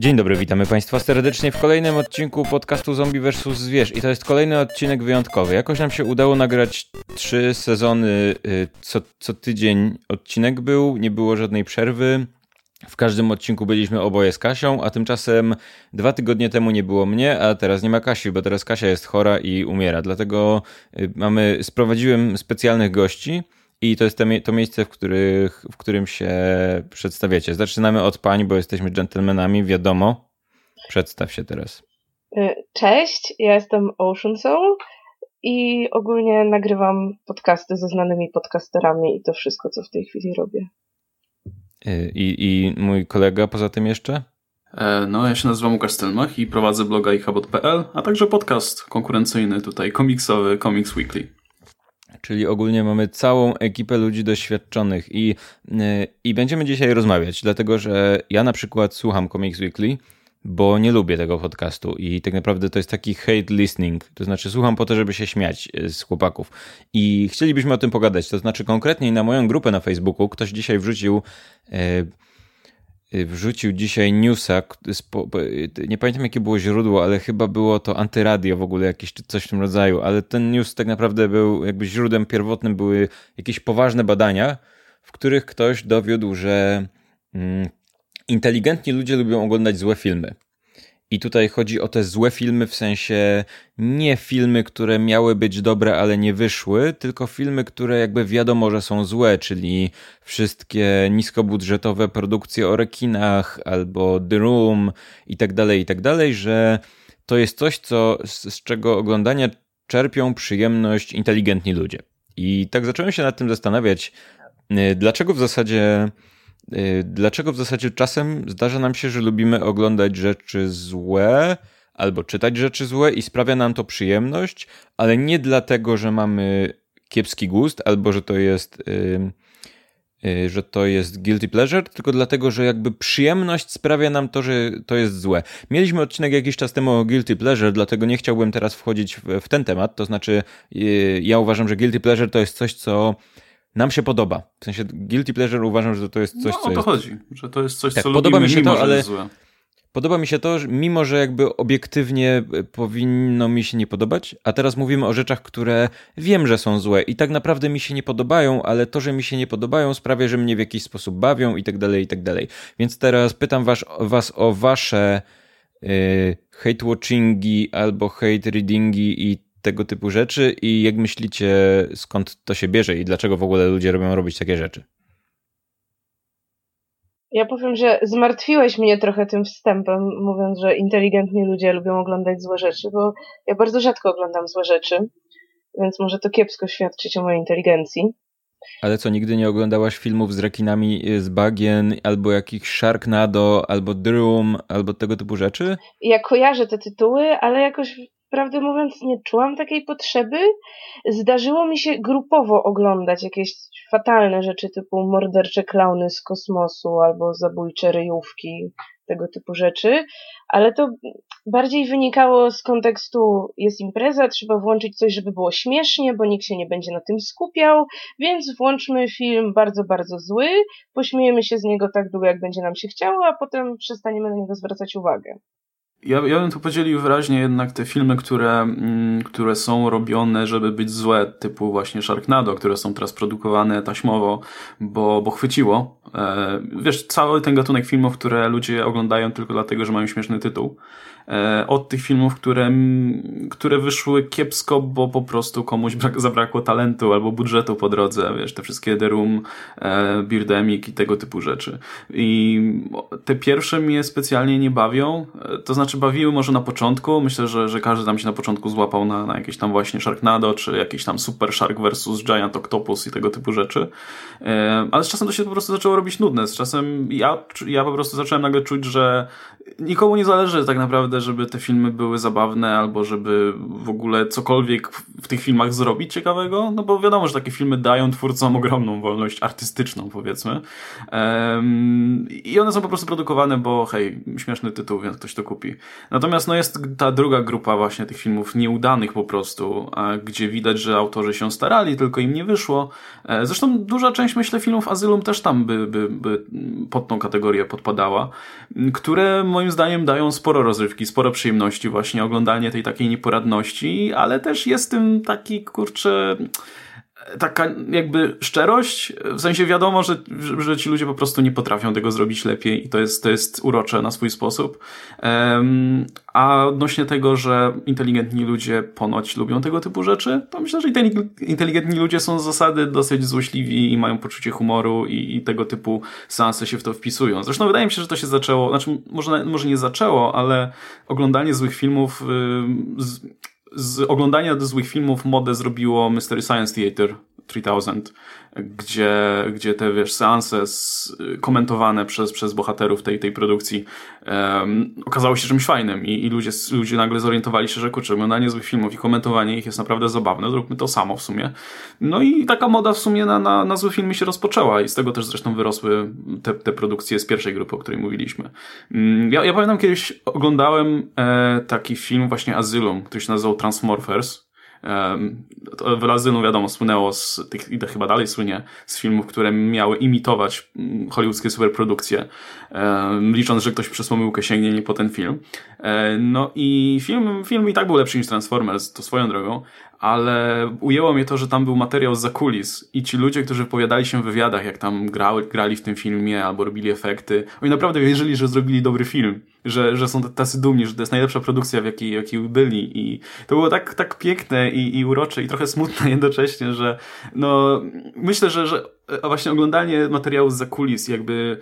Dzień dobry, witamy Państwa serdecznie w kolejnym odcinku podcastu Zombie vs. Zwierz. I to jest kolejny odcinek wyjątkowy. Jakoś nam się udało nagrać trzy sezony, y, co, co tydzień odcinek był, nie było żadnej przerwy. W każdym odcinku byliśmy oboje z Kasią, a tymczasem dwa tygodnie temu nie było mnie, a teraz nie ma Kasi, bo teraz Kasia jest chora i umiera. Dlatego y, mamy, sprowadziłem specjalnych gości i to jest to, miejsce, w, których, w którym się przedstawiacie. Zaczynamy od pań, bo jesteśmy dżentelmenami, wiadomo. Przedstaw się teraz. Y, cześć, ja jestem Ocean Soul i ogólnie nagrywam podcasty ze znanymi podcasterami i to wszystko, co w tej chwili robię. Y, I, i mój kolega poza tym jeszcze? E, no, ja się nazywam Łukasz Stelmach i prowadzę bloga ihabot.pl, a także podcast konkurencyjny tutaj, komiksowy Comics Weekly. Czyli ogólnie mamy całą ekipę ludzi doświadczonych i, y, i będziemy dzisiaj rozmawiać, dlatego że ja na przykład słucham Comics Weekly, bo nie lubię tego podcastu i tak naprawdę to jest taki hate listening, to znaczy słucham po to, żeby się śmiać y, z chłopaków. I chcielibyśmy o tym pogadać, to znaczy konkretniej na moją grupę na Facebooku ktoś dzisiaj wrzucił y, Y, wrzucił dzisiaj newsa, y, nie pamiętam jakie było źródło, ale chyba było to antyradio w ogóle jakieś coś w tym rodzaju, ale ten news tak naprawdę był jakby źródłem pierwotnym były jakieś poważne badania, w których ktoś dowiódł, że mm, inteligentni ludzie lubią oglądać złe filmy. I tutaj chodzi o te złe filmy, w sensie nie filmy, które miały być dobre, ale nie wyszły, tylko filmy, które jakby wiadomo, że są złe, czyli wszystkie niskobudżetowe produkcje o rekinach albo The Room i tak dalej, i tak dalej, że to jest coś, co, z, z czego oglądania czerpią przyjemność inteligentni ludzie. I tak zacząłem się nad tym zastanawiać, y, dlaczego w zasadzie dlaczego w zasadzie czasem zdarza nam się, że lubimy oglądać rzeczy złe albo czytać rzeczy złe i sprawia nam to przyjemność, ale nie dlatego, że mamy kiepski gust albo że to jest. Yy, że to jest guilty pleasure, tylko dlatego, że jakby przyjemność sprawia nam to, że to jest złe. Mieliśmy odcinek jakiś czas temu o guilty pleasure, dlatego nie chciałbym teraz wchodzić w, w ten temat. To znaczy, ja uważam, że guilty pleasure to jest coś, co nam się podoba. W sensie guilty pleasure uważam, że to jest coś, no, co o to jest... chodzi, że to jest coś, tak, co podoba lubimy, mi się mimo, to, ale złe. Podoba mi się to, że mimo że jakby obiektywnie e, powinno mi się nie podobać, a teraz mówimy o rzeczach, które wiem, że są złe i tak naprawdę mi się nie podobają, ale to, że mi się nie podobają sprawia, że mnie w jakiś sposób bawią i tak dalej, i tak dalej. Więc teraz pytam was, was o wasze yy, hate watchingi albo hate readingi i tego typu rzeczy i jak myślicie, skąd to się bierze i dlaczego w ogóle ludzie robią robić takie rzeczy? Ja powiem, że zmartwiłeś mnie trochę tym wstępem, mówiąc, że inteligentni ludzie lubią oglądać złe rzeczy, bo ja bardzo rzadko oglądam złe rzeczy, więc może to kiepsko świadczyć o mojej inteligencji. Ale co, nigdy nie oglądałaś filmów z rekinami z bagien, albo jakichś Sharknado, albo Drum, albo tego typu rzeczy? Ja kojarzę te tytuły, ale jakoś prawdę mówiąc, nie czułam takiej potrzeby. Zdarzyło mi się grupowo oglądać jakieś fatalne rzeczy typu mordercze klauny z kosmosu albo zabójcze ryjówki, tego typu rzeczy, ale to bardziej wynikało z kontekstu jest impreza, trzeba włączyć coś, żeby było śmiesznie, bo nikt się nie będzie na tym skupiał, więc włączmy film bardzo, bardzo zły, pośmiejemy się z niego tak długo, jak będzie nam się chciało, a potem przestaniemy na niego zwracać uwagę. Ja, ja bym tu podzielił wyraźnie jednak te filmy, które, mm, które są robione, żeby być złe, typu właśnie Sharknado, które są teraz produkowane taśmowo, bo, bo chwyciło. E, wiesz, cały ten gatunek filmów, które ludzie oglądają tylko dlatego, że mają śmieszny tytuł. E, od tych filmów, które, które wyszły kiepsko, bo po prostu komuś brak, zabrakło talentu albo budżetu po drodze, wiesz, te wszystkie The Room, e, Birdemic i tego typu rzeczy. I te pierwsze mnie specjalnie nie bawią, e, to znaczy bawiły może na początku, myślę, że, że każdy tam się na początku złapał na, na jakieś tam właśnie Sharknado, czy jakiś tam Super Shark versus Giant Octopus i tego typu rzeczy, ale z czasem to się po prostu zaczęło robić nudne, z czasem ja, ja po prostu zacząłem nagle czuć, że nikomu nie zależy tak naprawdę żeby te filmy były zabawne, albo żeby w ogóle cokolwiek w tych filmach zrobić ciekawego, no bo wiadomo, że takie filmy dają twórcom ogromną wolność artystyczną, powiedzmy. Um, I one są po prostu produkowane, bo hej, śmieszny tytuł, więc ktoś to kupi. Natomiast no jest ta druga grupa właśnie tych filmów nieudanych po prostu, gdzie widać, że autorzy się starali, tylko im nie wyszło. E, zresztą duża część, myślę, filmów Azylum też tam by, by, by pod tą kategorię podpadała, które moim zdaniem dają sporo rozrywki, sporo przyjemności, właśnie oglądanie tej takiej nieporadności, ale też jest tym taki, kurczę, taka jakby szczerość, w sensie wiadomo, że, że ci ludzie po prostu nie potrafią tego zrobić lepiej i to jest, to jest urocze na swój sposób. Um, a odnośnie tego, że inteligentni ludzie ponoć lubią tego typu rzeczy, to myślę, że inteligentni ludzie są z zasady dosyć złośliwi i mają poczucie humoru i, i tego typu seanse się w to wpisują. Zresztą wydaje mi się, że to się zaczęło, znaczy może, może nie zaczęło, ale oglądanie złych filmów yy, z, z oglądania złych filmów modę zrobiło Mystery Science Theater 3000 gdzie, gdzie te, wiesz, seanse z, komentowane przez, przez bohaterów tej, tej produkcji um, okazało się czymś fajnym i, i ludzie, ludzie nagle zorientowali się, że kurczę, oglądanie złych filmów i komentowanie ich jest naprawdę zabawne, zróbmy to samo w sumie. No i taka moda w sumie na, na, na złe filmy się rozpoczęła i z tego też zresztą wyrosły te, te produkcje z pierwszej grupy, o której mówiliśmy. Mm, ja, ja pamiętam kiedyś oglądałem e, taki film właśnie Asylum, który się nazywał Transmorphers Wylazy, no wiadomo, słynęło z tych, i chyba dalej słynie, z filmów, które miały imitować mm, hollywoodzkie superprodukcje, licząc, że ktoś przez pomyłkę sięgnie nie po ten film. E, no i film, film i tak był lepszy niż Transformers, to swoją drogą, ale ujęło mnie to, że tam był materiał z zakulis i ci ludzie, którzy wypowiadali się w wywiadach, jak tam grali, grali w tym filmie albo robili efekty, oni naprawdę wierzyli, że zrobili dobry film, że, że są tacy dumni, że to jest najlepsza produkcja, w jakiej, jakiej byli i to było tak, tak piękne i, i urocze i trochę smutne jednocześnie, że no myślę, że, że właśnie oglądanie materiału z zakulis, jakby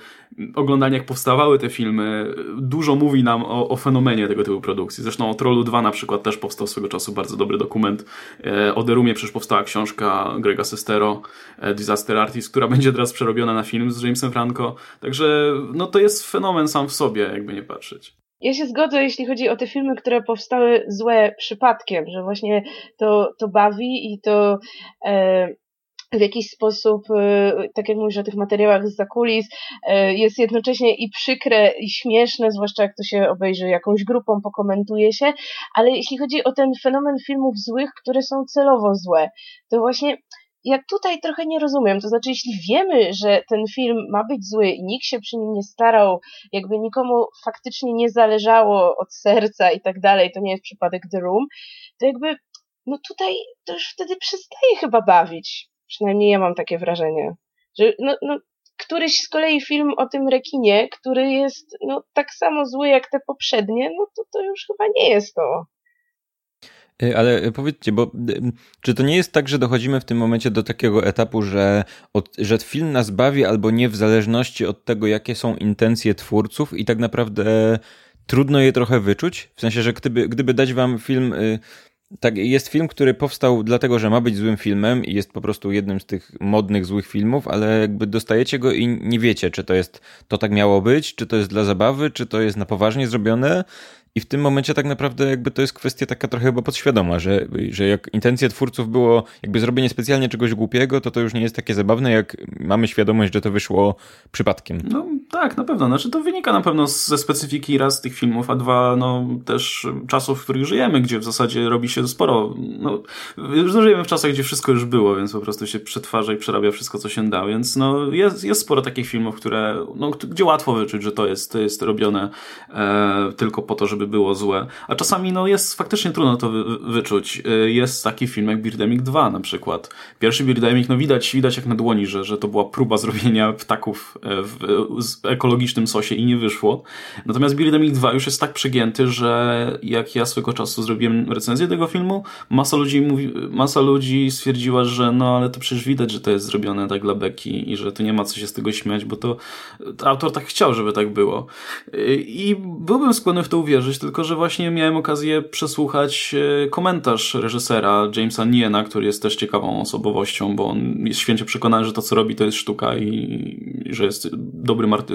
oglądanie jak powstawały te filmy, dużo mówi nam o, o fenomenie tego typu produkcji. Zresztą o Trollu 2 na przykład też powstał swego czasu bardzo dobry dokument. E, o Derumie przecież powstała książka Grega Sestero, e, Disaster Artist, która będzie teraz przerobiona na film z Jamesem Franco. Także no to jest fenomen sam w sobie, jakby nie patrzeć. Ja się zgodzę, jeśli chodzi o te filmy, które powstały złe przypadkiem, że właśnie to, to bawi i to e, w jakiś sposób, e, tak jak mówisz o tych materiałach z zakulis, e, jest jednocześnie i przykre, i śmieszne, zwłaszcza jak to się obejrzy jakąś grupą, pokomentuje się, ale jeśli chodzi o ten fenomen filmów złych, które są celowo złe, to właśnie ja tutaj trochę nie rozumiem. To znaczy, jeśli wiemy, że ten film ma być zły i nikt się przy nim nie starał, jakby nikomu faktycznie nie zależało od serca i tak dalej, to nie jest przypadek The Room, to jakby, no tutaj to już wtedy przestaje chyba bawić. Przynajmniej ja mam takie wrażenie. Że no, no, któryś z kolei film o tym rekinie, który jest no, tak samo zły jak te poprzednie, no to to już chyba nie jest to. Y, ale powiedzcie, bo y, czy to nie jest tak, że dochodzimy w tym momencie do takiego etapu, że, od, że film nas bawi albo nie w zależności od tego, jakie są intencje twórców i tak naprawdę trudno je trochę wyczuć? W sensie, że gdyby, gdyby dać wam film y, tak, jest film, który powstał dlatego, że ma być złym filmem i jest po prostu jednym z tych modnych złych filmów, ale jakby dostajecie go i nie wiecie, czy to jest, to tak miało być, czy to jest dla zabawy, czy to jest na poważnie zrobione, i w tym momencie tak naprawdę jakby to jest kwestia taka trochę chyba podświadoma, że, że jak intencje twórców było jakby zrobienie specjalnie czegoś głupiego, to to już nie jest takie zabawne, jak mamy świadomość, że to wyszło przypadkiem. No tak, na pewno. Znaczy to wynika na pewno ze specyfiki raz tych filmów, a dwa no też czasów, w których żyjemy, gdzie w zasadzie robi się sporo. No, żyjemy w czasach, gdzie wszystko już było, więc po prostu się przetwarza i przerabia wszystko, co się da, więc no jest, jest sporo takich filmów, które, no, gdzie łatwo wyczuć, że to jest, to jest robione e, tylko po to, żeby było złe. A czasami no, jest faktycznie trudno to wy, wyczuć. Y, jest taki film jak Birdemic 2 na przykład. Pierwszy Birdemic, no widać, widać jak na dłoni, że, że to była próba zrobienia ptaków e, w, w ekologicznym sosie i nie wyszło. Natomiast Birdemic 2 już jest tak przegięty, że jak ja swego czasu zrobiłem recenzję tego filmu, masa ludzi, mówi, masa ludzi stwierdziła, że no ale to przecież widać, że to jest zrobione tak dla beki i że to nie ma co się z tego śmiać, bo to autor tak chciał, żeby tak było. I byłbym skłonny w to uwierzyć, tylko że właśnie miałem okazję przesłuchać e, komentarz reżysera Jamesa Niena, który jest też ciekawą osobowością, bo on jest święcie przekonany, że to co robi to jest sztuka i, i że jest dobrym artystą.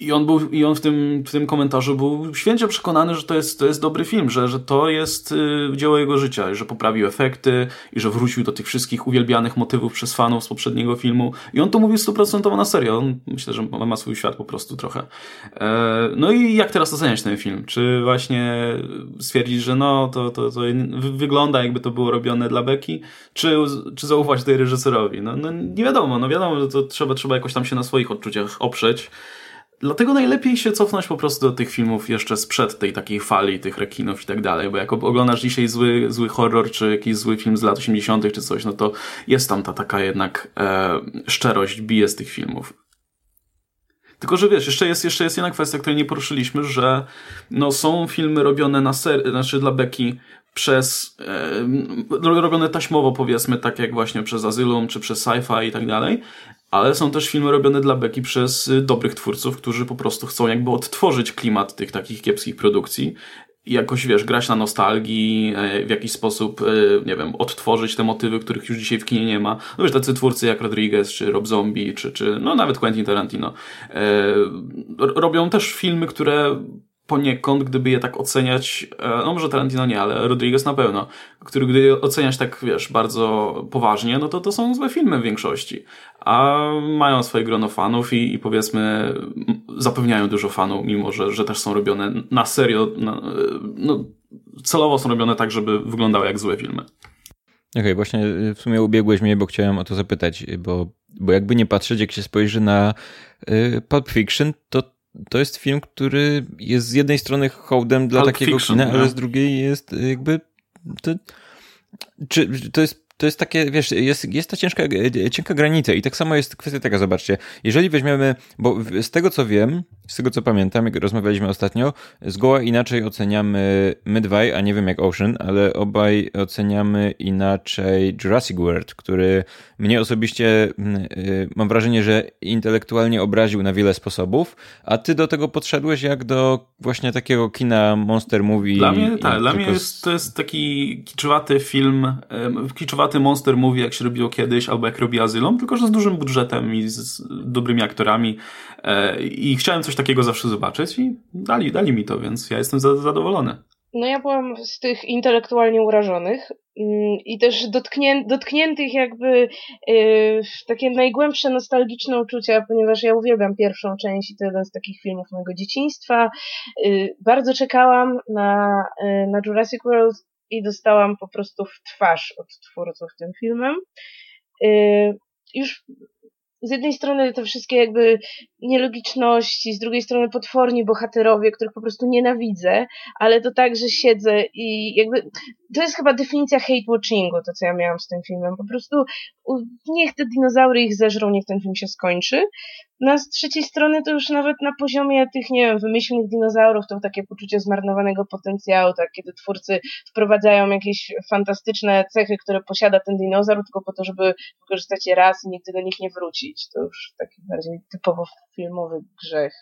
I on, był, i on w, tym, w tym komentarzu był święcie przekonany, że to jest, to jest dobry film, że, że to jest y, dzieło jego życia, że poprawił efekty i że wrócił do tych wszystkich uwielbianych motywów przez fanów z poprzedniego filmu. I on to mówił stuprocentowo na serio. On, myślę, że ma swój świat po prostu trochę. E, no i jak teraz oceniać ten film? Czy właśnie stwierdzić, że no, to, to, to wygląda jakby to było robione dla Beki, czy, czy zaufać tej reżyserowi? No, no nie wiadomo, no wiadomo, że to trzeba, trzeba jakoś tam się na swoich odczuciach oprzeć. Dlatego najlepiej się cofnąć po prostu do tych filmów jeszcze sprzed tej takiej fali, tych rekinów i tak dalej, bo jak oglądasz dzisiaj zły, zły horror, czy jakiś zły film z lat 80. czy coś, no to jest tam ta taka jednak e, szczerość, bije z tych filmów. Tylko, że wiesz, jeszcze jest, jeszcze jest jedna kwestia, której nie poruszyliśmy, że no, są filmy robione na ser, znaczy dla Beki przez, e, robione taśmowo powiedzmy, tak jak właśnie przez Asylum, czy przez Sci-Fi i tak dalej, ale są też filmy robione dla Beki przez y, dobrych twórców, którzy po prostu chcą jakby odtworzyć klimat tych takich kiepskich produkcji i jakoś, wiesz, grać na nostalgii, e, w jakiś sposób, e, nie wiem, odtworzyć te motywy, których już dzisiaj w kinie nie ma. No wiesz, tacy twórcy jak Rodriguez, czy Rob Zombie, czy, czy no nawet Quentin Tarantino e, robią też filmy, które poniekąd, gdyby je tak oceniać, e, no może Tarantino nie, ale Rodriguez na pewno, który gdy je oceniać tak, wiesz, bardzo poważnie, no to to są złe filmy w większości. A mają swoje grono fanów i, i powiedzmy zapewniają dużo fanów, mimo że, że też są robione na serio, na, no, celowo są robione tak, żeby wyglądały jak złe filmy. Okej, okay, właśnie y, w sumie ubiegłeś mnie, bo chciałem o to zapytać, bo, bo jakby nie patrzeć, jak się spojrzy na y, Pulp Fiction, to to jest film, który jest z jednej strony hołdem dla Pulp takiego Fiction, kina, ale z drugiej jest jakby. To, czy to jest to jest takie, wiesz, jest, jest ta ciężka, cienka granica i tak samo jest kwestia taka, zobaczcie, jeżeli weźmiemy, bo z tego co wiem, z tego co pamiętam, jak rozmawialiśmy ostatnio, zgoła inaczej oceniamy my dwaj, a nie wiem jak Ocean, ale obaj oceniamy inaczej Jurassic World, który mnie osobiście mm, y, mam wrażenie, że intelektualnie obraził na wiele sposobów, a ty do tego podszedłeś jak do właśnie takiego kina monster movie. Dla mnie, tak, dla mnie jest, to jest taki kiczowaty film, kiczowaty monster movie, jak się robiło kiedyś, albo jak robi Azylum, tylko że z dużym budżetem i z dobrymi aktorami e, i chciałem coś takiego zawsze zobaczyć i dali, dali mi to, więc ja jestem zadowolony. No ja byłam z tych intelektualnie urażonych mm, i też dotknię, dotkniętych jakby yy, takie najgłębsze nostalgiczne uczucia, ponieważ ja uwielbiam pierwszą część i to jeden z takich filmów mojego dzieciństwa. Yy, bardzo czekałam na, yy, na Jurassic World i dostałam po prostu w twarz od twórców tym filmem. Yy, już z jednej strony te wszystkie jakby nielogiczności, z drugiej strony potworni bohaterowie, których po prostu nienawidzę, ale to tak, że siedzę i jakby to jest chyba definicja hate watchingu, to co ja miałam z tym filmem. Po prostu niech te dinozaury ich zeżrą, niech ten film się skończy. No z trzeciej strony to już nawet na poziomie tych, nie wiem, wymyślnych dinozaurów to takie poczucie zmarnowanego potencjału, tak, kiedy twórcy wprowadzają jakieś fantastyczne cechy, które posiada ten dinozaur, tylko po to, żeby wykorzystać je raz i nigdy do nich nie wrócić. To już taki bardziej typowo filmowy grzech.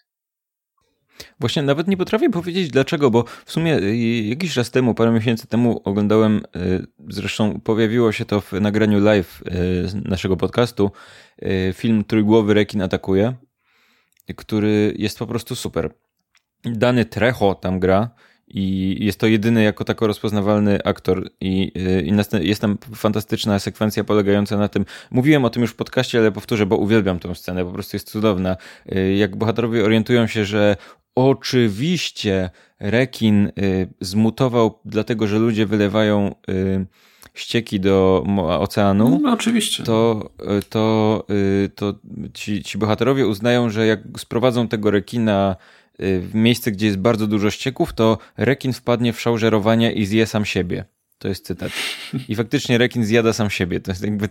Właśnie nawet nie potrafię powiedzieć dlaczego, bo w sumie y, jakiś czas temu, parę miesięcy temu oglądałem, y, zresztą pojawiło się to w nagraniu live y, naszego podcastu, film Trójgłowy Rekin Atakuje, który jest po prostu super. Dany Trecho tam gra i jest to jedyny jako tako rozpoznawalny aktor i, i jest tam fantastyczna sekwencja polegająca na tym, mówiłem o tym już w podcaście, ale powtórzę, bo uwielbiam tę scenę, po prostu jest cudowna. Jak bohaterowie orientują się, że Oczywiście rekin y, zmutował, dlatego że ludzie wylewają y, ścieki do oceanu. No, oczywiście. To, y, to, to ci, ci bohaterowie uznają, że jak sprowadzą tego rekina w miejsce, gdzie jest bardzo dużo ścieków, to rekin wpadnie w szał żerowania i zje sam siebie. To jest cytat. I faktycznie rekin zjada sam siebie. To jest jakby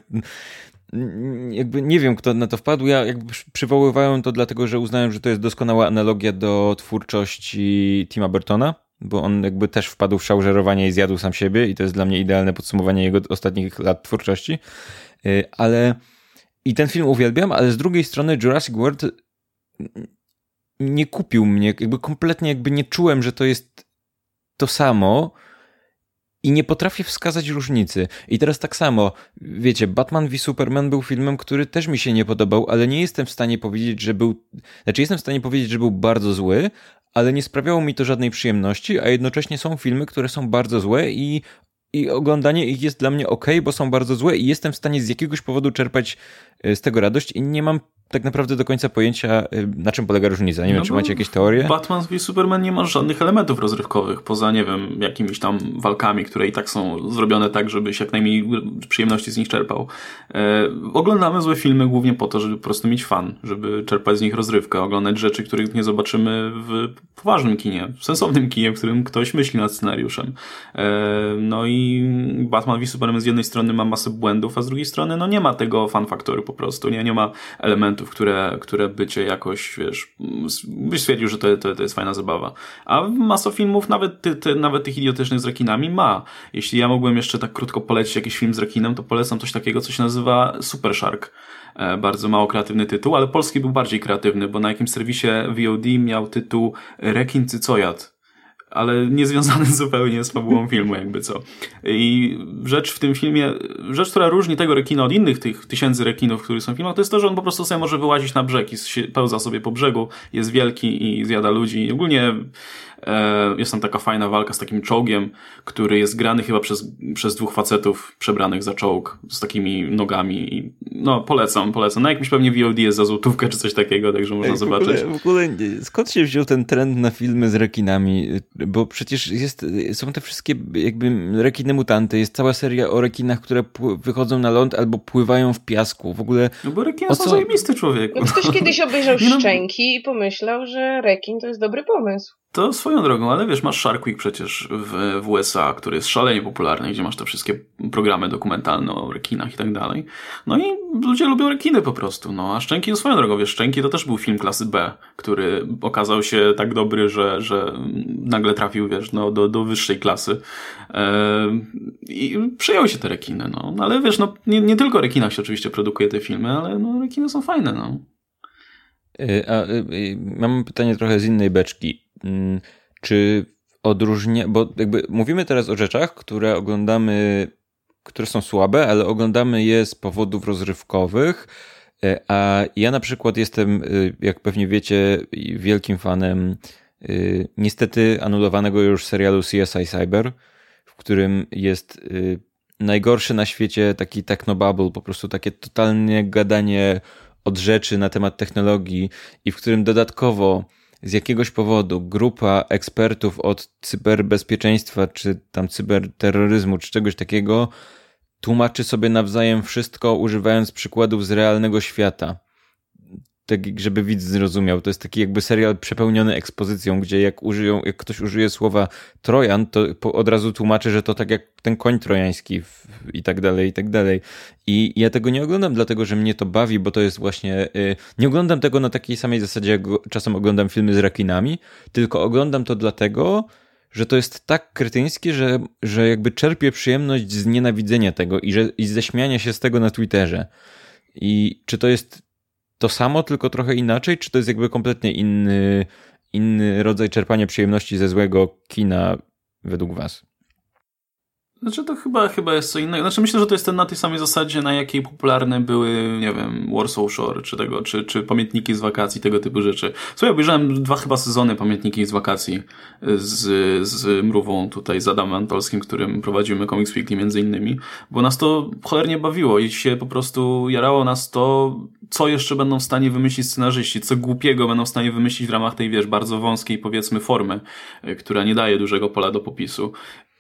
jakby nie wiem, kto na to wpadł. Ja jakby przywoływałem to dlatego, że uznałem, że to jest doskonała analogia do twórczości Tima Burtona, bo on jakby też wpadł w szał żerowania i zjadł sam siebie i to jest dla mnie idealne podsumowanie jego ostatnich lat twórczości. Y, ale i ten film uwielbiam, ale z drugiej strony Jurassic World nie kupił mnie, jakby kompletnie jakby nie czułem, że to jest to samo i nie potrafię wskazać różnicy. I teraz tak samo, wiecie, Batman v Superman był filmem, który też mi się nie podobał, ale nie jestem w stanie powiedzieć, że był, znaczy jestem w stanie powiedzieć, że był bardzo zły, ale nie sprawiało mi to żadnej przyjemności, a jednocześnie są filmy, które są bardzo złe i i oglądanie ich jest dla mnie ok, bo są bardzo złe i jestem w stanie z jakiegoś powodu czerpać z tego radość i nie mam tak naprawdę do końca pojęcia, y, na czym polega różnica. Nie no wiem, czy macie jakieś teorie? Batman v Superman nie ma żadnych elementów rozrywkowych, poza, nie wiem, jakimiś tam walkami, które i tak są zrobione tak, żebyś jak najmniej przyjemności z nich czerpał. E, oglądamy złe filmy głównie po to, żeby po prostu mieć fan, żeby czerpać z nich rozrywkę, oglądać rzeczy, których nie zobaczymy w poważnym kinie, w sensownym kinie, w którym ktoś myśli nad scenariuszem. E, no i Batman v Superman z jednej strony ma masę błędów, a z drugiej strony no nie ma tego fan faktoru po prostu, nie, nie ma elementów które, które by cię jakoś, wiesz, byś stwierdził, że to, to, to jest fajna zabawa. A masa filmów, nawet, ty, ty, nawet tych idiotycznych z rekinami ma. Jeśli ja mógłbym jeszcze tak krótko polecić jakiś film z rekinem, to polecam coś takiego, co się nazywa Super Shark. E, bardzo mało kreatywny tytuł, ale polski był bardziej kreatywny, bo na jakimś serwisie VOD miał tytuł Rekin Cycojat ale niezwiązany zupełnie z fabułą filmu, jakby co. I rzecz w tym filmie, rzecz, która różni tego rekina od innych tych tysięcy rekinów, które są w filmach, to jest to, że on po prostu sobie może wyłazić na brzeg i pełza sobie po brzegu, jest wielki i zjada ludzi. I ogólnie jest tam taka fajna walka z takim czołgiem, który jest grany chyba przez, przez dwóch facetów przebranych za czołg z takimi nogami. I, no, polecam, polecam. Na jakimś pewnie VOD jest za złotówkę czy coś takiego, także można Ej, w zobaczyć. Ogóle, w ogóle skąd się wziął ten trend na filmy z rekinami? Bo przecież jest, są te wszystkie jakby rekiny mutanty, jest cała seria o rekinach, które wychodzą na ląd albo pływają w piasku. W ogóle. No bo rekiny są co... zajebiste człowieku. No ktoś kiedyś obejrzał no, Szczęki i pomyślał, że rekin to jest dobry pomysł. To swoją drogą, ale wiesz, masz Shark Week przecież w, w USA, który jest szalenie popularny, gdzie masz te wszystkie programy dokumentalne o rekinach i tak dalej. No i ludzie lubią rekiny po prostu, no a Szczęki to swoją drogą, wiesz, Szczęki to też był film klasy B, który okazał się tak dobry, że, że nagle trafił, wiesz, no, do, do wyższej klasy. Eee, I przyjął się te rekiny, no. Ale wiesz, no, nie, nie tylko rekinach się oczywiście produkuje te filmy, ale no, rekiny są fajne, no. Y, a, y, y, mam pytanie trochę z innej beczki. Mm, czy odróżnia, bo jakby mówimy teraz o rzeczach, które oglądamy, które są słabe, ale oglądamy je z powodów rozrywkowych, a ja na przykład jestem, jak pewnie wiecie, wielkim fanem niestety anulowanego już serialu CSI Cyber, w którym jest najgorszy na świecie taki technobubble, po prostu takie totalnie gadanie od rzeczy na temat technologii i w którym dodatkowo z jakiegoś powodu grupa ekspertów od cyberbezpieczeństwa, czy tam cyberterroryzmu, czy czegoś takiego tłumaczy sobie nawzajem wszystko, używając przykładów z realnego świata tak żeby widz zrozumiał. To jest taki jakby serial przepełniony ekspozycją, gdzie jak użyją, jak ktoś użyje słowa Trojan, to od razu tłumaczy, że to tak jak ten koń trojański i tak dalej, i tak dalej. I ja tego nie oglądam dlatego, że mnie to bawi, bo to jest właśnie, yy, nie oglądam tego na takiej samej zasadzie, jak czasem oglądam filmy z rakinami, tylko oglądam to dlatego, że to jest tak kretyńskie, że, że jakby czerpię przyjemność z nienawidzenia tego i, że, i ze śmiania się z tego na Twitterze. I czy to jest to samo, tylko trochę inaczej, czy to jest jakby kompletnie inny, inny rodzaj czerpania przyjemności ze złego kina według was? Znaczy to chyba, chyba jest co innego. Znaczy myślę, że to jest ten na tej samej zasadzie, na jakiej popularne były, nie wiem, Warsaw Shore, czy tego, czy, czy pamiętniki z wakacji, tego typu rzeczy. Słuchaj, obejrzałem dwa chyba sezony pamiętniki z wakacji z, z Mrówą tutaj, z Adamem Antolskim, którym prowadzimy Comics Weekly między innymi, bo nas to cholernie bawiło i się po prostu jarało nas to, co jeszcze będą w stanie wymyślić scenarzyści, co głupiego będą w stanie wymyślić w ramach tej, wiesz, bardzo wąskiej, powiedzmy, formy, e, która nie daje dużego pola do popisu.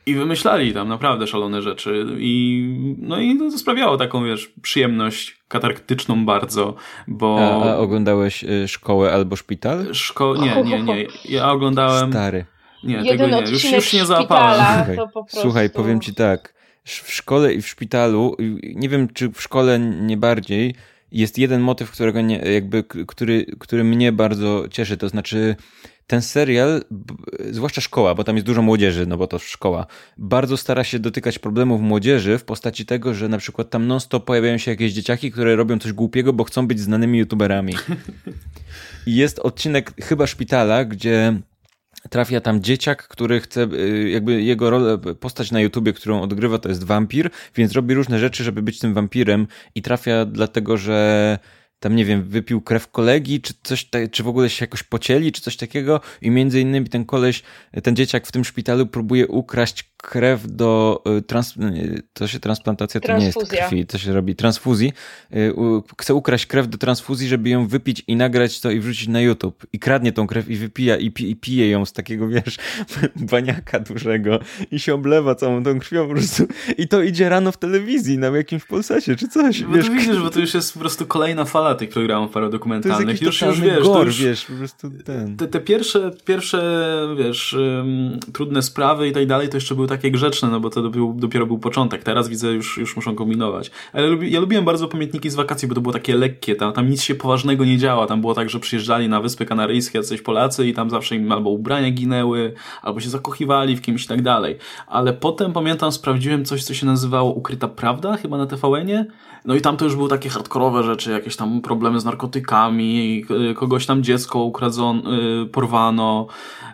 I wymyślali tam naprawdę szalone rzeczy. I, no i to sprawiało taką, wiesz, przyjemność katarktyczną bardzo, bo... A, a oglądałeś y, szkołę albo szpital? Szko... Nie, nie, nie. Ja oglądałem... Stary. Nie, Jeden tego nie. Już, już nie załapałem. Słuchaj, słuchaj, powiem ci tak. W szkole i w szpitalu, nie wiem czy w szkole nie bardziej, jest jeden motyw, którego nie, jakby, który, który mnie bardzo cieszy, to znaczy ten serial, zwłaszcza szkoła, bo tam jest dużo młodzieży, no bo to szkoła, bardzo stara się dotykać problemów młodzieży w postaci tego, że na przykład tam non-stop pojawiają się jakieś dzieciaki, które robią coś głupiego, bo chcą być znanymi youtuberami. I jest odcinek chyba szpitala, gdzie trafia tam dzieciak, który chce, y, jakby jego rolę, postać na YouTubie, którą odgrywa, to jest wampir, więc robi różne rzeczy, żeby być tym wampirem i trafia dlatego, że tam nie wiem, wypił krew kolegi, czy coś, czy w ogóle się jakoś pocieli, czy coś takiego. I między innymi ten koleś, ten dzieciak w tym szpitalu próbuje ukraść krew do y, trans, y, to się transplantacja to nie jest krwi, to się robi transfuzji. Y, chce ukraść krew do transfuzji, żeby ją wypić i nagrać to i wrzucić na YouTube. I kradnie tą krew i wypija i, pi, i pije ją z takiego, wiesz, baniaka dużego i się oblewa całą tą krwią po prostu. I to idzie rano w telewizji na jakimś Polsacie czy coś. Bo wiesz, widzisz, bo to już jest po prostu kolejna fala tych programów paradokumentalnych. już, już wiesz, gor, już, wiesz, po prostu ten. Te, te pierwsze, pierwsze, wiesz, um, trudne sprawy i tak dalej, to jeszcze były takie grzeczne, no bo to był, dopiero był początek. Teraz widzę, już, już muszą kombinować. Ale lubi, ja lubiłem bardzo pamiętniki z wakacji, bo to było takie lekkie, tam, tam nic się poważnego nie działa. Tam było tak, że przyjeżdżali na Wyspy Kanaryjskie jacyś Polacy i tam zawsze im albo ubrania ginęły, albo się zakochiwali w kimś i tak dalej. Ale potem pamiętam, sprawdziłem coś, co się nazywało Ukryta Prawda, chyba na TVN-ie. No i tam to już były takie hardkorowe rzeczy, jakieś tam problemy z narkotykami, kogoś tam dziecko ukradzono, y, porwano.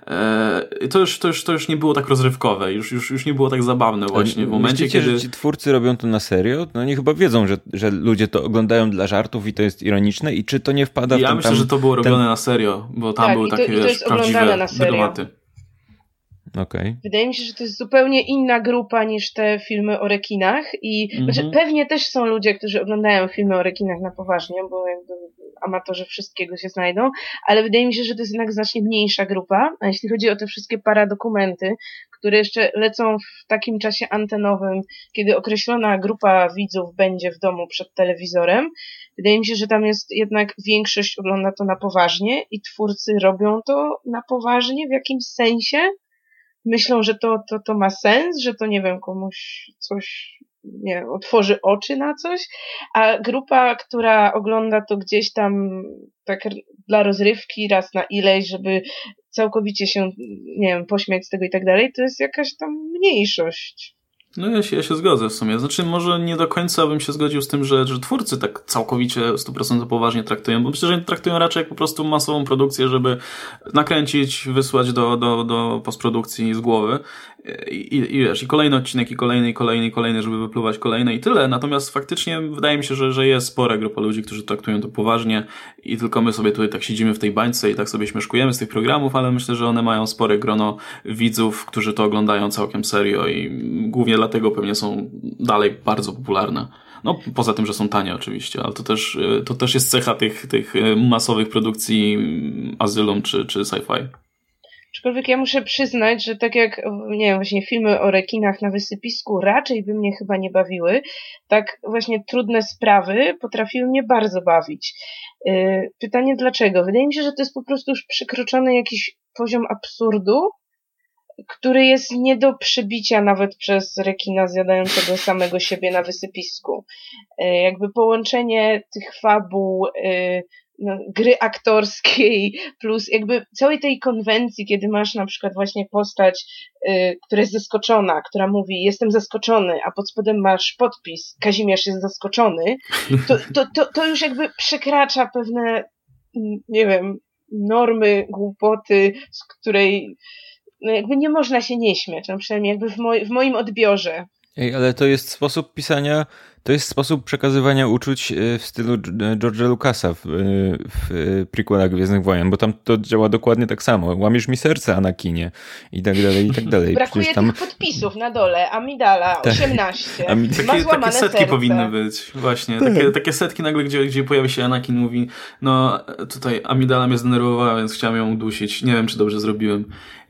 E, to już, to, już, to już nie było tak rozrywkowe, już, już, już nie było tak zabawne właśnie w momencie, Myślicie, kiedy... że ci twórcy robią to na serio? No oni chyba wiedzą, że, że ludzie to oglądają dla żartów i to jest ironiczne i czy to nie wpada w Ja ten, myślę, tam, że to było robione ten... na serio, bo tam tak, były to, takie wiesz, prawdziwe na serio. Okay. Wydaje mi się, że to jest zupełnie inna grupa niż te filmy o rekinach i mm -hmm. znaczy, pewnie też są ludzie, którzy oglądają filmy o rekinach na poważnie, bo jakby amatorzy wszystkiego się znajdą, ale wydaje mi się, że to jest jednak znacznie mniejsza grupa, a jeśli chodzi o te wszystkie paradokumenty, które jeszcze lecą w takim czasie antenowym, kiedy określona grupa widzów będzie w domu przed telewizorem, wydaje mi się, że tam jest jednak większość ogląda to na poważnie i twórcy robią to na poważnie w jakimś sensie, myślą, że to, to, to ma sens, że to, nie wiem, komuś coś, nie wiem, otworzy oczy na coś, a grupa, która ogląda to gdzieś tam tak dla rozrywki raz na ileś, żeby całkowicie się, nie wiem, pośmiać z tego i tak dalej, to jest jakaś tam mniejszość. No ja się, ja się zgodzę w sumie. Znaczy może nie do końca bym się zgodził z tym, że, że twórcy tak całkowicie 100% poważnie traktują, bo myślę, że traktują raczej jak po prostu masową produkcję, żeby nakręcić, wysłać do, do, do postprodukcji z głowy i, i, i wiesz, i kolejny odcinek, i kolejny, i kolejny, i kolejny, żeby wypluwać kolejne i tyle. Natomiast faktycznie wydaje mi się, że, że jest spora grupa ludzi, którzy traktują to poważnie i tylko my sobie tutaj tak siedzimy w tej bańce i tak sobie śmieszkujemy z tych programów, ale myślę, że one mają spore grono widzów, którzy to oglądają całkiem serio i głównie dlatego pewnie są dalej bardzo popularne. No, poza tym, że są tanie oczywiście, ale to też, to też jest cecha tych, tych masowych produkcji Asylum czy, czy sci-fi. Aczkolwiek ja muszę przyznać, że tak jak, nie wiem, właśnie filmy o rekinach na wysypisku raczej by mnie chyba nie bawiły, tak właśnie trudne sprawy potrafiły mnie bardzo bawić. Pytanie dlaczego? Wydaje mi się, że to jest po prostu już przekroczony jakiś poziom absurdu, który jest nie do przebicia nawet przez rekina zjadającego samego siebie na wysypisku. Jakby połączenie tych fabuł, no, gry aktorskiej, plus jakby całej tej konwencji, kiedy masz na przykład właśnie postać, y, która jest zaskoczona, która mówi jestem zaskoczony, a pod spodem masz podpis Kazimierz jest zaskoczony, to, to, to, to już jakby przekracza pewne, mm, nie wiem, normy, głupoty, z której no jakby nie można się nie śmiać, no przynajmniej jakby w, moj, w moim odbiorze. Ej, ale to jest sposób pisania, to jest sposób przekazywania uczuć e, w stylu George'a Lucasa w, e, w prequelach Gwiezdnych Wojen, bo tam to działa dokładnie tak samo. Łamiesz mi serce, Anakinie i tak dalej, i tak dalej. Brakuje tam... tych podpisów na dole. Amidala, tak. 18. Ami... Takie, takie setki serce. powinny być. Właśnie. Tak. Takie, takie setki nagle, gdzie, gdzie pojawia się Anakin mówi, no tutaj Amidala mnie zdenerwowała, więc chciałem ją udusić. Nie wiem, czy dobrze zrobiłem.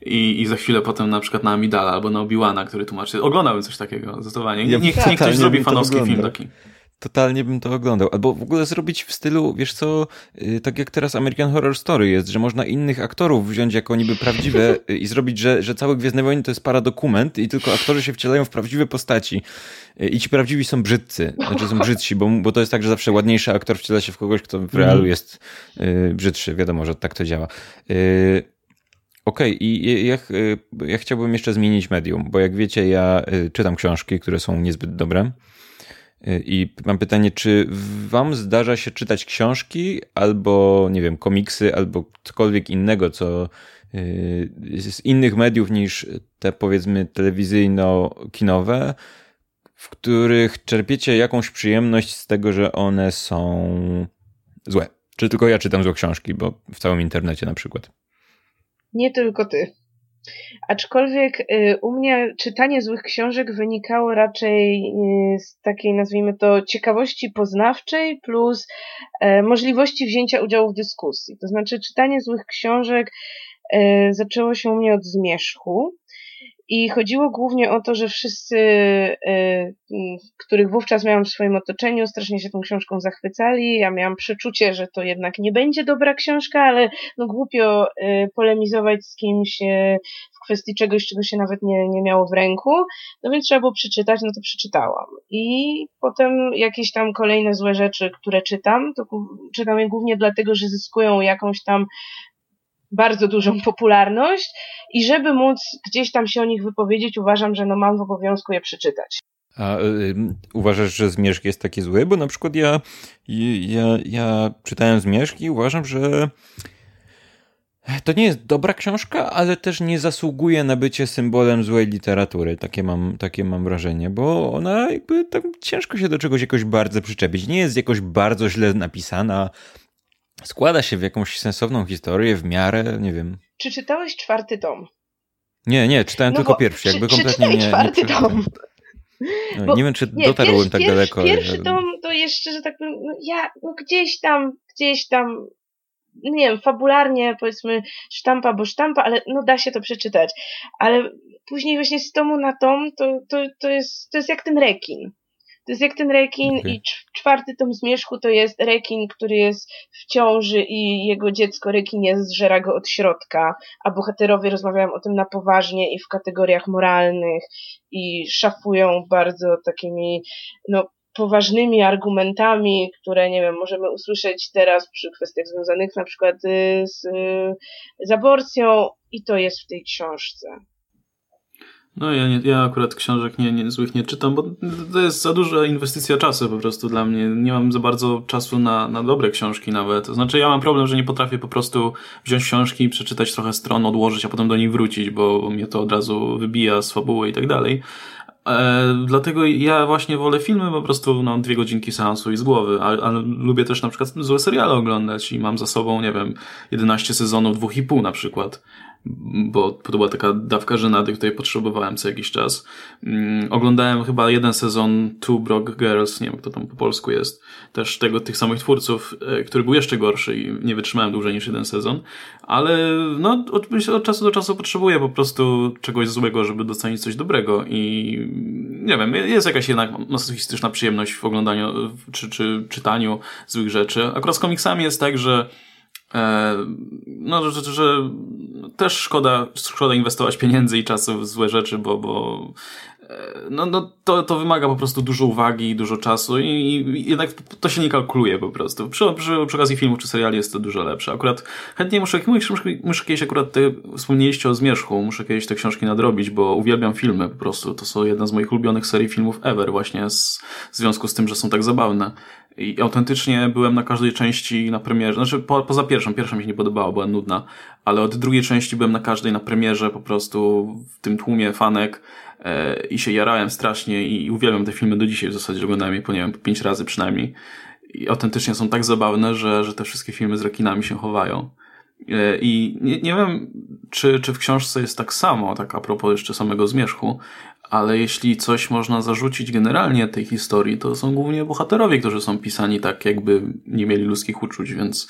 I, i za chwilę potem na przykład na Amidala albo na Obiłana, który tłumaczy. Oglądałem coś takiego, zdecydowanie. Niech, niech, niech ktoś zrobi fanowski film taki. Totalnie bym to oglądał. Albo w ogóle zrobić w stylu, wiesz co, yy, tak jak teraz American Horror Story jest, że można innych aktorów wziąć jako niby prawdziwe yy, i zrobić, że, że całe Gwiezdne Wojny to jest paradokument i tylko aktorzy się wcielają w prawdziwe postaci. Yy, I ci prawdziwi są brzydcy, znaczy są brzydsi, bo, bo to jest tak, że zawsze ładniejszy aktor wciela się w kogoś, kto w realu jest y, brzydszy. Wiadomo, że tak to działa. Y, Okej, okay, i ja, ja chciałbym jeszcze zmienić medium, bo jak wiecie, ja y, czytam książki, które są niezbyt dobre. I mam pytanie, czy wam zdarza się czytać książki, albo nie wiem, komiksy, albo cokolwiek innego, co z innych mediów niż te powiedzmy telewizyjno-kinowe, w których czerpiecie jakąś przyjemność z tego, że one są złe. Czy tylko ja czytam złe książki, bo w całym internecie na przykład. Nie tylko ty. Aczkolwiek y, u mnie czytanie złych książek wynikało raczej y, z takiej, nazwijmy to, ciekawości poznawczej plus e, możliwości wzięcia udziału w dyskusji. To znaczy, czytanie złych książek e, zaczęło się u mnie od zmierzchu. I chodziło głównie o to, że wszyscy, y, których wówczas miałam w swoim otoczeniu, strasznie się tą książką zachwycali. Ja miałam przeczucie, że to jednak nie będzie dobra książka, ale no głupio y, polemizować z kimś y, w kwestii czegoś, czego się nawet nie, nie miało w ręku. No więc trzeba było przeczytać, no to przeczytałam. I potem jakieś tam kolejne złe rzeczy, które czytam, to czytam je głównie dlatego, że zyskują jakąś tam bardzo dużą popularność i żeby móc gdzieś tam się o nich wypowiedzieć, uważam, że no mam w obowiązku je przeczytać. A y, uważasz, że Zmierzch jest taki zły? Bo na przykład ja, ja, ja czytałem Zmierzch i uważam, że to nie jest dobra książka, ale też nie zasługuje na bycie symbolem złej literatury. Takie mam, takie mam wrażenie, bo ona jakby tak ciężko się do czegoś jakoś bardzo przyczepić. Nie jest jakoś bardzo źle napisana, składa się w jakąś sensowną historię, w miarę, nie wiem. Czy czytałeś czwarty tom? Nie, nie, czytałem no tylko pierwszy, jakby kompletnie nie. czwarty nie tom. No, bo, nie wiem, czy nie, dotarłem tak daleko. Pierwszy tom to jeszcze, że tak powiem, no ja no gdzieś tam, gdzieś tam, nie wiem, fabularnie powiedzmy sztampa, bo sztampa, ale no da się to przeczytać. Ale później właśnie z tomu na tom to, to, to, jest, to jest jak ten rekin. To jest jak ten rekin okay. i czwarty tom Zmierzchu to jest rekin, który jest w ciąży i jego dziecko rekinie zżera go od środka, a bohaterowie rozmawiają o tym na poważnie i w kategoriach moralnych i szafują bardzo takimi, no, poważnymi argumentami, które, nie wiem, możemy usłyszeć teraz przy kwestiach związanych na przykład y, z, y, z aborcją i to jest w tej książce. No ja, nie, ja akurat książek nie, nie, złych nie czytam, bo to jest za duża inwestycja czasu po prostu dla mnie. Nie mam za bardzo czasu na, na dobre książki nawet. To znaczy ja mam problem, że nie potrafię po prostu wziąć książki, przeczytać trochę stron, odłożyć, a potem do nich wrócić, bo mnie to od razu wybija z fabuły i tak dalej. E, dlatego ja właśnie wolę filmy po prostu no, dwie godzinki seansu i z głowy, ale lubię też na przykład złe seriale oglądać i mam za sobą, nie wiem, 11 sezonów, dwóch i pół na przykład bo to była taka dawka żenady, której potrzebowałem co jakiś czas. Mm, oglądałem chyba jeden sezon Two Broke Girls, nie wiem kto tam po polsku jest, też tego, tych samych twórców, e, który był jeszcze gorszy i nie wytrzymałem dłużej niż jeden sezon, ale no od, od czasu do czasu potrzebuję po prostu czegoś złego, żeby docenić coś dobrego i nie wiem, jest jakaś jednak masochistyczna przyjemność w oglądaniu czy, czy czytaniu złych rzeczy. Akurat z komiksami jest tak, że no, że, że też szkoda, szkoda inwestować pieniędzy i czasu w złe rzeczy, bo, bo e, no, no to, to wymaga po prostu dużo uwagi i dużo czasu i, i jednak to się nie kalkuluje po prostu. Przy, przy, przy okazji filmów czy seriali jest to dużo lepsze. Akurat chętnie muszę, muszę, muszę kiedyś akurat te, wspomnieliście o Zmierzchu, muszę kiedyś te książki nadrobić, bo uwielbiam filmy po prostu. To są jedna z moich ulubionych serii filmów ever właśnie z, w związku z tym, że są tak zabawne. I autentycznie byłem na każdej części na premierze, znaczy po, poza pierwszą, pierwsza mi się nie podobała, była nudna, ale od drugiej części byłem na każdej na premierze po prostu w tym tłumie fanek e, i się jarałem strasznie i, i uwielbiam te filmy do dzisiaj w zasadzie, oglądałem je po, nie wiem, po pięć razy przynajmniej. I autentycznie są tak zabawne, że, że te wszystkie filmy z rekinami się chowają. E, I nie, nie wiem, czy, czy w książce jest tak samo, tak a propos jeszcze samego zmierzchu, ale jeśli coś można zarzucić generalnie tej historii, to są głównie bohaterowie, którzy są pisani tak, jakby nie mieli ludzkich uczuć, więc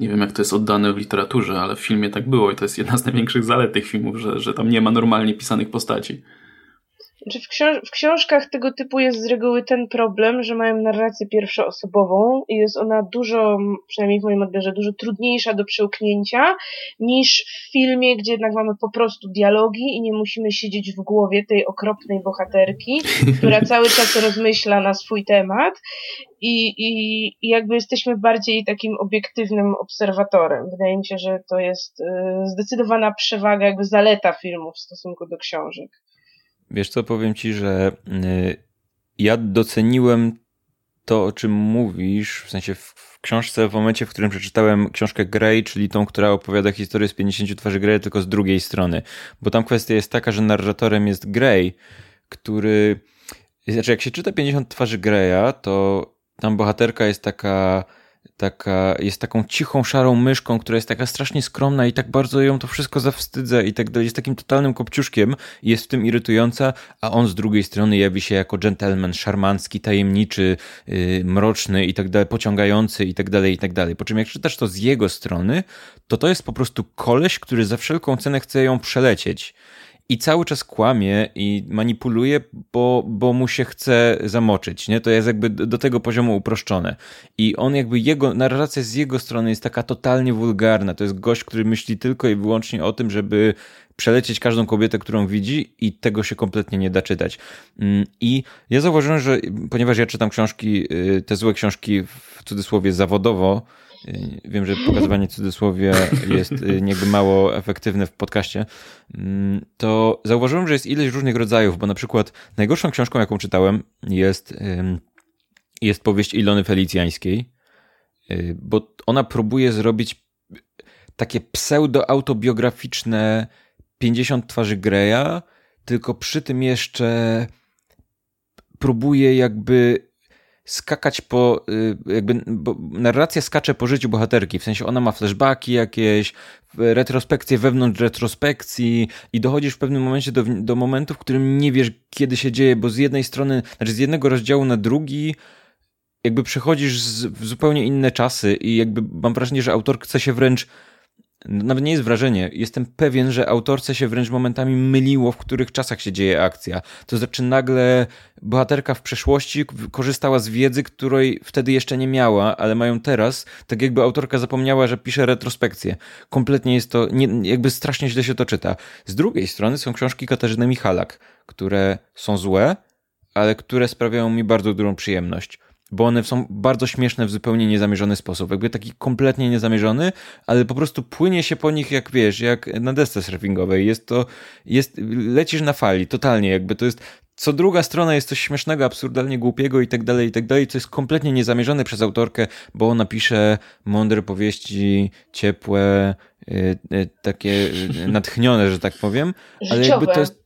nie wiem, jak to jest oddane w literaturze, ale w filmie tak było i to jest jedna z największych zalet tych filmów, że, że tam nie ma normalnie pisanych postaci. Znaczy w, książ w, książkach tego typu jest z reguły ten problem, że mają narrację pierwszoosobową i jest ona dużo, przynajmniej w moim odbiorze, dużo trudniejsza do przełknięcia niż w filmie, gdzie jednak mamy po prostu dialogi i nie musimy siedzieć w głowie tej okropnej bohaterki, która cały czas rozmyśla na swój temat i, i, i jakby jesteśmy bardziej takim obiektywnym obserwatorem. Wydaje mi się, że to jest y, zdecydowana przewaga, jakby zaleta filmu w stosunku do książek. Wiesz co, powiem ci, że y, ja doceniłem to, o czym mówisz, w sensie w książce, w momencie, w którym przeczytałem książkę Grey, czyli tą, która opowiada historię z 50 twarzy Grey, tylko z drugiej strony. Bo tam kwestia jest taka, że narratorem jest Grey, który... Znaczy, jak się czyta 50 twarzy Greya, to tam bohaterka jest taka taka, jest taką cichą, szarą myszką, która jest taka strasznie skromna i tak bardzo ją to wszystko zawstydza i tak dalej. Jest takim totalnym kopciuszkiem i jest w tym irytująca, a on z drugiej strony jawi się jako gentleman, szarmancki, tajemniczy, yy, mroczny i tak dalej, pociągający i tak dalej, i tak dalej. Po czym jak czytasz to z jego strony, to to jest po prostu koleś, który za wszelką cenę chce ją przelecieć i cały czas kłamie i manipuluje, bo, bo mu się chce zamoczyć, nie? To jest jakby do tego poziomu uproszczone. I on jakby jego, narracja z jego strony jest taka totalnie wulgarna. To jest gość, który myśli tylko i wyłącznie o tym, żeby przelecieć każdą kobietę, którą widzi i tego się kompletnie nie da czytać. Mm, I ja zauważyłem, że ponieważ ja czytam książki, y, te złe książki w cudzysłowie zawodowo, wiem, że pokazywanie cudzysłowie jest y, jakby mało efektywne w podcaście. Mm, to zauważyłem, że jest ileś różnych rodzajów, bo na przykład najgorszą książką, jaką czytałem, jest, jest powieść Ilony Felicjańskiej, y, bo ona próbuje zrobić takie pseudo-autobiograficzne 50 twarzy Greya, tylko przy tym jeszcze próbuje jakby skakać po, y, jakby, narracja skacze po życiu bohaterki, w sensie ona ma flashbacki jakieś, retrospekcje wewnątrz retrospekcji i dochodzisz w pewnym momencie do, do momentu, w którym nie wiesz, kiedy się dzieje, bo z jednej strony, znaczy z jednego rozdziału na drugi jakby przechodzisz w zupełnie inne czasy i jakby mam wrażenie, że autor chce się wręcz nawet nie jest wrażenie, jestem pewien, że autorce się wręcz momentami myliło, w których czasach się dzieje akcja. To znaczy nagle bohaterka w przeszłości korzystała z wiedzy, której wtedy jeszcze nie miała, ale mają teraz, tak jakby autorka zapomniała, że pisze retrospekcję. Kompletnie jest to, nie, jakby strasznie źle się to czyta. Z drugiej strony są książki Katarzyny Michalak, które są złe, ale które sprawiają mi bardzo dużą przyjemność bo one są bardzo śmieszne w zupełnie niezamierzony sposób. Jakby taki kompletnie niezamierzony, ale po prostu płynie się po nich jak wiesz, jak na desce surfingowej. Jest to, jest, lecisz na fali, totalnie jakby to jest, co druga strona jest coś śmiesznego, absurdalnie głupiego i tak dalej, i tak dalej, co jest kompletnie niezamierzone przez autorkę, bo ona pisze mądre powieści, ciepłe, yy, yy, takie y, natchnione, że tak powiem, ale jakby to jest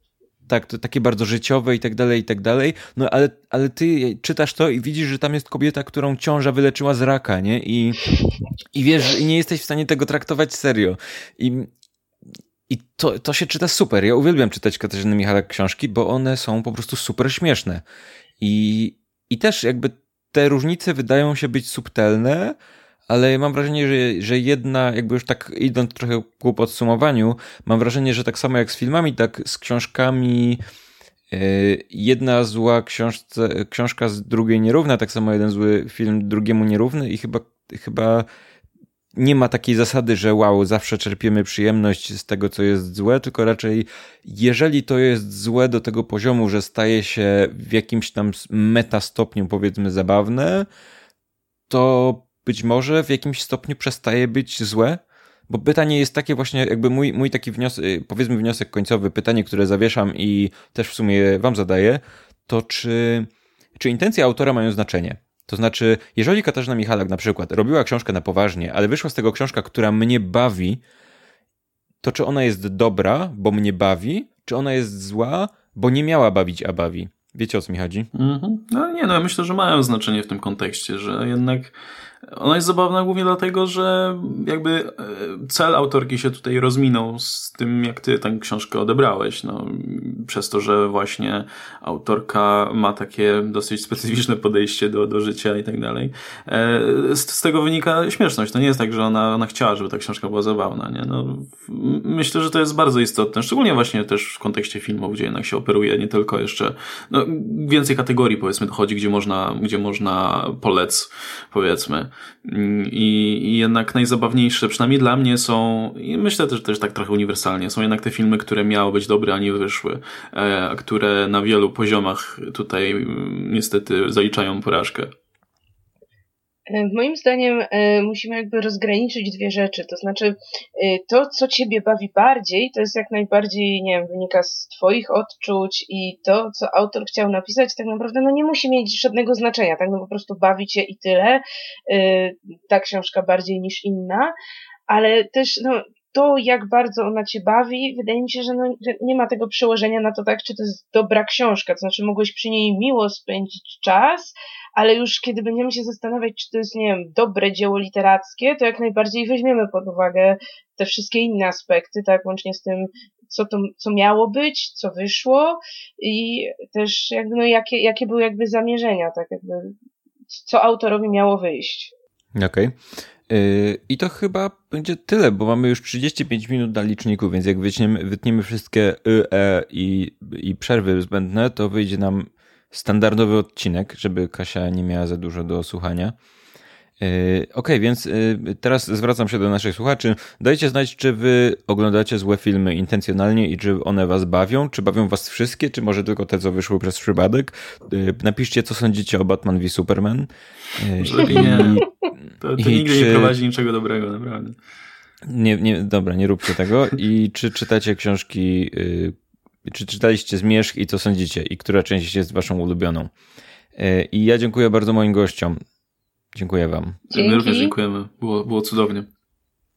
tak, to takie bardzo życiowe i tak dalej, i tak dalej. No ale, ale ty czytasz to i widzisz, że tam jest kobieta, którą ciąża wyleczyła z raka, nie? I, i wiesz, i nie jesteś w stanie tego traktować serio. I, i to, to się czyta super. Ja uwielbiam czytać Katarzyny Michalak książki, bo one są po prostu super śmieszne. I, i też jakby te różnice wydają się być subtelne, ale mam wrażenie, że, że jedna, jakby już tak idąc trochę ku podsumowaniu, mam wrażenie, że tak samo jak z filmami, tak z książkami yy, jedna zła książce, książka z drugiej nierówna, tak samo jeden zły film drugiemu nierówny i chyba, chyba nie ma takiej zasady, że wow, zawsze czerpiemy przyjemność z tego, co jest złe, tylko raczej jeżeli to jest złe do tego poziomu, że staje się w jakimś tam meta stopniu powiedzmy zabawne, to być może w jakimś stopniu przestaje być złe? Bo pytanie jest takie właśnie, jakby mój, mój taki wniosek, y, powiedzmy wniosek końcowy, pytanie, które zawieszam i też w sumie wam zadaję, to czy, czy intencje autora mają znaczenie? To znaczy, jeżeli Katarzyna Michalak na przykład robiła książkę na poważnie, ale wyszła z tego książka, która mnie bawi, to czy ona jest dobra, bo mnie bawi, czy ona jest zła, bo nie miała bawić, a bawi? Wiecie o co mi chodzi? Mm -hmm. No nie, no ja myślę, że mają znaczenie w tym kontekście, że jednak ona jest zabawna głównie dlatego, że jakby e, cel autorki się tutaj rozminął z tym, jak ty tę książkę odebrałeś. No, przez to, że właśnie autorka ma takie dosyć specyficzne podejście do, do życia i tak dalej. E, z, z tego wynika śmieszność. To nie jest tak, że ona, ona chciała, żeby ta książka była zabawna. Nie? No, myślę, że to jest bardzo istotne, szczególnie właśnie też w kontekście filmów, gdzie jednak się operuje nie tylko jeszcze, no, więcej kategorii powiedzmy dochodzi, gdzie można, gdzie można polec, powiedzmy. I, I, jednak najzabawniejsze, przynajmniej dla mnie są, i myślę też, też tak trochę uniwersalnie, są jednak te filmy, które miały być dobre, a nie wyszły, e, które na wielu poziomach tutaj mm, niestety zaliczają porażkę. E, moim zdaniem e, musimy jakby rozgraniczyć dwie rzeczy. To znaczy, e, to, co ciebie bawi bardziej, to jest jak najbardziej, nie wiem, wynika z twoich odczuć i to, co autor chciał napisać, tak naprawdę no nie musi mieć żadnego znaczenia. Tak no po prostu bawi cię i tyle. Ta książka bardziej niż inna. Ale też, no, to, jak bardzo ona cię bawi, wydaje mi się, że, no, nie ma tego przełożenia na to, tak, czy to jest dobra książka. To znaczy, mogłeś przy niej miło spędzić czas, ale już kiedy będziemy się zastanawiać, czy to jest, nie wiem, dobre dzieło literackie, to jak najbardziej weźmiemy pod uwagę te wszystkie inne aspekty, tak, łącznie z tym, co to, co miało być, co wyszło i też jakby, no, jakie, jakie były jakby zamierzenia, tak, jakby, co autorowi miało wyjść. Okej. Okay. I to chyba będzie tyle, bo mamy już 35 minut na liczniku, więc jak wytniemy, wytniemy wszystkie y, e i, i przerwy zbędne, to wyjdzie nam standardowy odcinek, żeby Kasia nie miała za dużo do słuchania. Yy, ok, więc yy, teraz zwracam się do naszych słuchaczy. Dajcie znać, czy wy oglądacie złe filmy intencjonalnie i czy one was bawią, czy bawią was wszystkie, czy może tylko te, co wyszły przez przypadek. Yy, napiszcie, co sądzicie o Batman v Superman. Nie. To, to nigdy czy... nie prowadzi niczego dobrego, naprawdę. Nie, nie, dobra, nie róbcie tego. I czy czytacie książki, czy czytaliście Zmierzch i co sądzicie? I która część jest waszą ulubioną? I ja dziękuję bardzo moim gościom. Dziękuję Wam. Dzięki. My również dziękujemy. Było, było cudownie.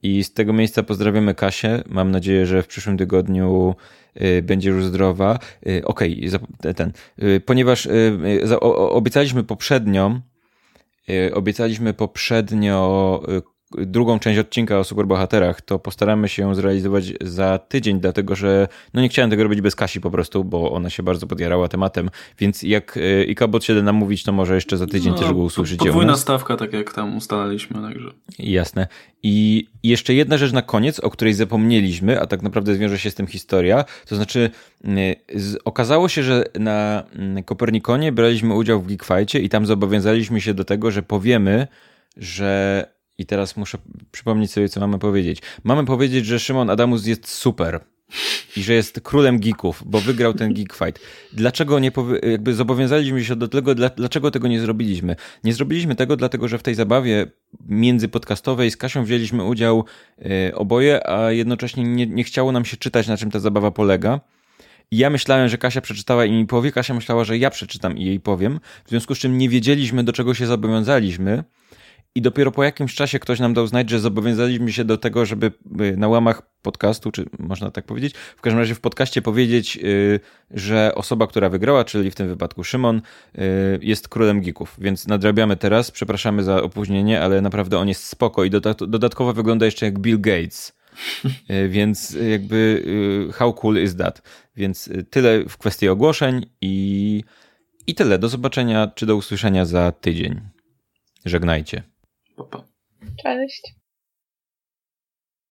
I z tego miejsca pozdrawiamy Kasię. Mam nadzieję, że w przyszłym tygodniu y, będzie już zdrowa. Y, okej, okay, ten. Y, ponieważ obiecaliśmy poprzednio, obiecaliśmy poprzednio drugą część odcinka o superbohaterach, to postaramy się ją zrealizować za tydzień, dlatego że no nie chciałem tego robić bez Kasi po prostu, bo ona się bardzo podjarała tematem, więc jak e, Ikabot się da namówić, to może jeszcze za tydzień no, też go usłyszycie. Podwójna stawka, tak jak tam ustalaliśmy, także. Jasne. I jeszcze jedna rzecz na koniec, o której zapomnieliśmy, a tak naprawdę zwiąże się z tym historia, to znaczy okazało się, że na Kopernikonie braliśmy udział w Geekfightie i tam zobowiązaliśmy się do tego, że powiemy, że i teraz muszę przypomnieć sobie, co mamy powiedzieć. Mamy powiedzieć, że Szymon Adamus jest super i że jest królem geeków, bo wygrał ten geek fight. Dlaczego nie jakby zobowiązaliśmy się do tego, dlaczego tego nie zrobiliśmy? Nie zrobiliśmy tego dlatego, że w tej zabawie międzypodcastowej z Kasią wzięliśmy udział yy, oboje, a jednocześnie nie, nie chciało nam się czytać, na czym ta zabawa polega. Ja myślałem, że Kasia przeczytała i mi powie, Kasia myślała, że ja przeczytam i jej powiem, w związku z czym nie wiedzieliśmy, do czego się zobowiązaliśmy, i dopiero po jakimś czasie ktoś nam dał znać, że zobowiązaliśmy się do tego, żeby y, na łamach podcastu, czy można tak powiedzieć, w każdym razie w podcaście powiedzieć, y, że osoba, która wygrała, czyli w tym wypadku Szymon, y, jest królem geeków. Więc nadrabiamy teraz. Przepraszamy za opóźnienie, ale naprawdę on jest spoko i dodatkowo wygląda jeszcze jak Bill Gates. Więc jakby how cool is that? Więc tyle w kwestii ogłoszeń i, i tyle. Do zobaczenia czy do usłyszenia za tydzień. Żegnajcie. Pa, pa. Cześć.